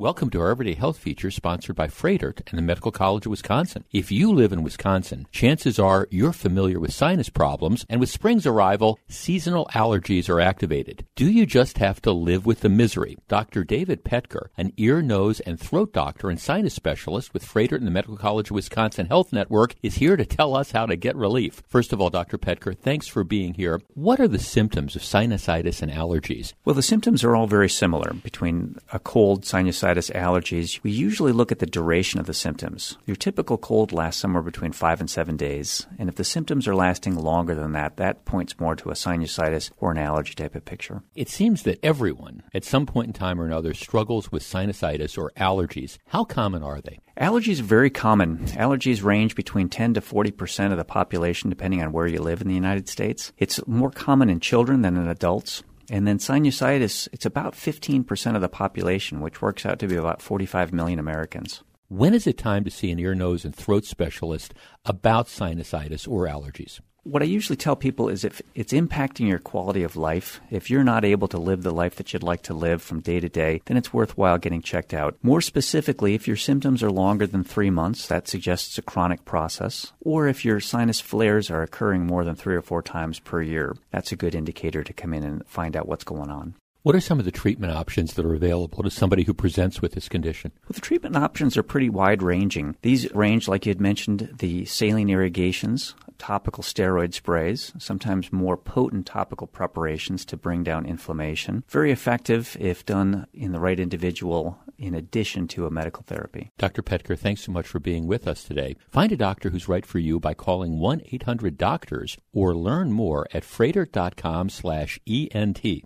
Welcome to our Everyday Health feature sponsored by Froedtert and the Medical College of Wisconsin. If you live in Wisconsin, chances are you're familiar with sinus problems, and with spring's arrival, seasonal allergies are activated. Do you just have to live with the misery? Dr. David Poetker, an ear, nose, and throat doctor and sinus specialist with Froedtert and the Medical College of Wisconsin Health Network, is here to tell us how to get relief. First of all, Dr. Poetker, thanks for being here. What are the symptoms of sinusitis and allergies? Well, the symptoms are all very similar between a cold, sinusitis, sinusitis, allergies, we usually look at the duration of the symptoms. Your typical cold lasts somewhere between five and seven days, and if the symptoms are lasting longer than that, that points more to a sinusitis or an allergy type of picture. It seems that everyone, at some point in time or another, struggles with sinusitis or allergies. How common are they? Allergies are very common. Allergies range between 10 to 40 percent of the population, depending on where you live in the United States. It's more common in children than in adults. And then sinusitis, it's about 15% of the population, which works out to be about 45 million Americans. When is it time to see an ear, nose, and throat specialist about sinusitis or allergies? What I usually tell people is if it's impacting your quality of life, if you're not able to live the life that you'd like to live from day to day, then it's worthwhile getting checked out. More specifically, if your symptoms are longer than three months, that suggests a chronic process. Or if your sinus flares are occurring more than three or four times per year, that's a good indicator to come in and find out what's going on. What are some of the treatment options that are available to somebody who presents with this condition? Well, the treatment options are pretty wide ranging. These range, like you had mentioned, the saline irrigations, topical steroid sprays, sometimes more potent topical preparations to bring down inflammation. Very effective if done in the right individual in addition to a medical therapy. Dr. Poetker, thanks so much for being with us today. Find a doctor who's right for you by calling 1-800-DOCTORS or learn more at froedtert.com slash ENT.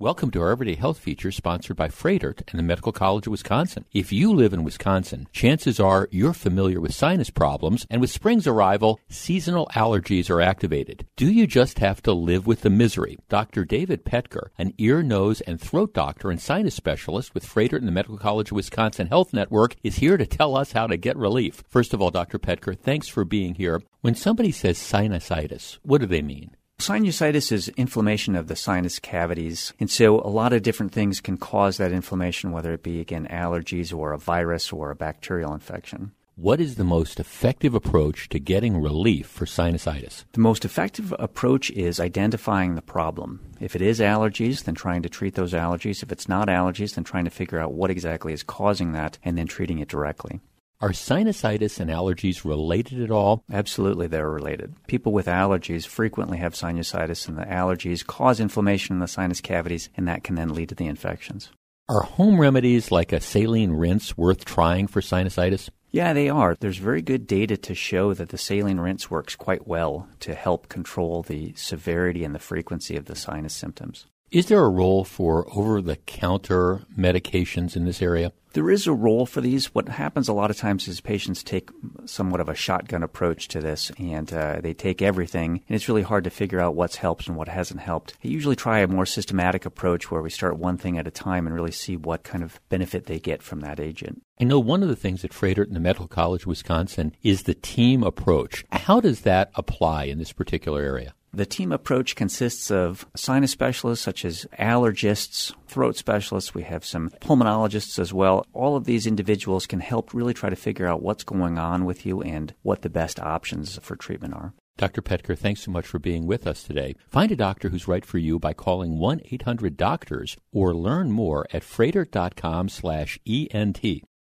Welcome to our Everyday Health feature sponsored by Froedtert and the Medical College of Wisconsin. If you live in Wisconsin, chances are you're familiar with sinus problems, and with spring's arrival, seasonal allergies are activated. Do you just have to live with the misery? Dr. David Poetker, an ear, nose, and throat doctor and sinus specialist with Froedtert and the Medical College of Wisconsin Health Network, is here to tell us how to get relief. First of all, Dr. Poetker, thanks for being here. When somebody says sinusitis, what do they mean? Sinusitis is inflammation of the sinus cavities. And so a lot of different things can cause that inflammation, whether it be, again, allergies or a virus or a bacterial infection. What is the most effective approach to getting relief for sinusitis? The most effective approach is identifying the problem. If it is allergies, then trying to treat those allergies. If it's not allergies, then trying to figure out what exactly is causing that and then treating it directly. Are sinusitis and allergies related at all? Absolutely, they're related. People with allergies frequently have sinusitis, and the allergies cause inflammation in the sinus cavities, and that can then lead to the infections. Are home remedies like a saline rinse worth trying for sinusitis? Yeah, they are. There's very good data to show that the saline rinse works quite well to help control the severity and the frequency of the sinus symptoms. Is there a role for over the counter medications in this area? There is a role for these. What happens a lot of times is patients take somewhat of a shotgun approach to this and uh, they take everything, and it's really hard to figure out what's helped and what hasn't helped. I usually try a more systematic approach where we start one thing at a time and really see what kind of benefit they get from that agent. I know one of the things at Froedtert and the Medical College of Wisconsin is the team approach. How does that apply in this particular area? The team approach consists of sinus specialists such as allergists, throat specialists. We have some pulmonologists as well. All of these individuals can help really try to figure out what's going on with you and what the best options for treatment are. Dr. Poetker, thanks so much for being with us today. Find a doctor who's right for you by calling 1-800-DOCTORS or learn more at froedtert.com slash ENT.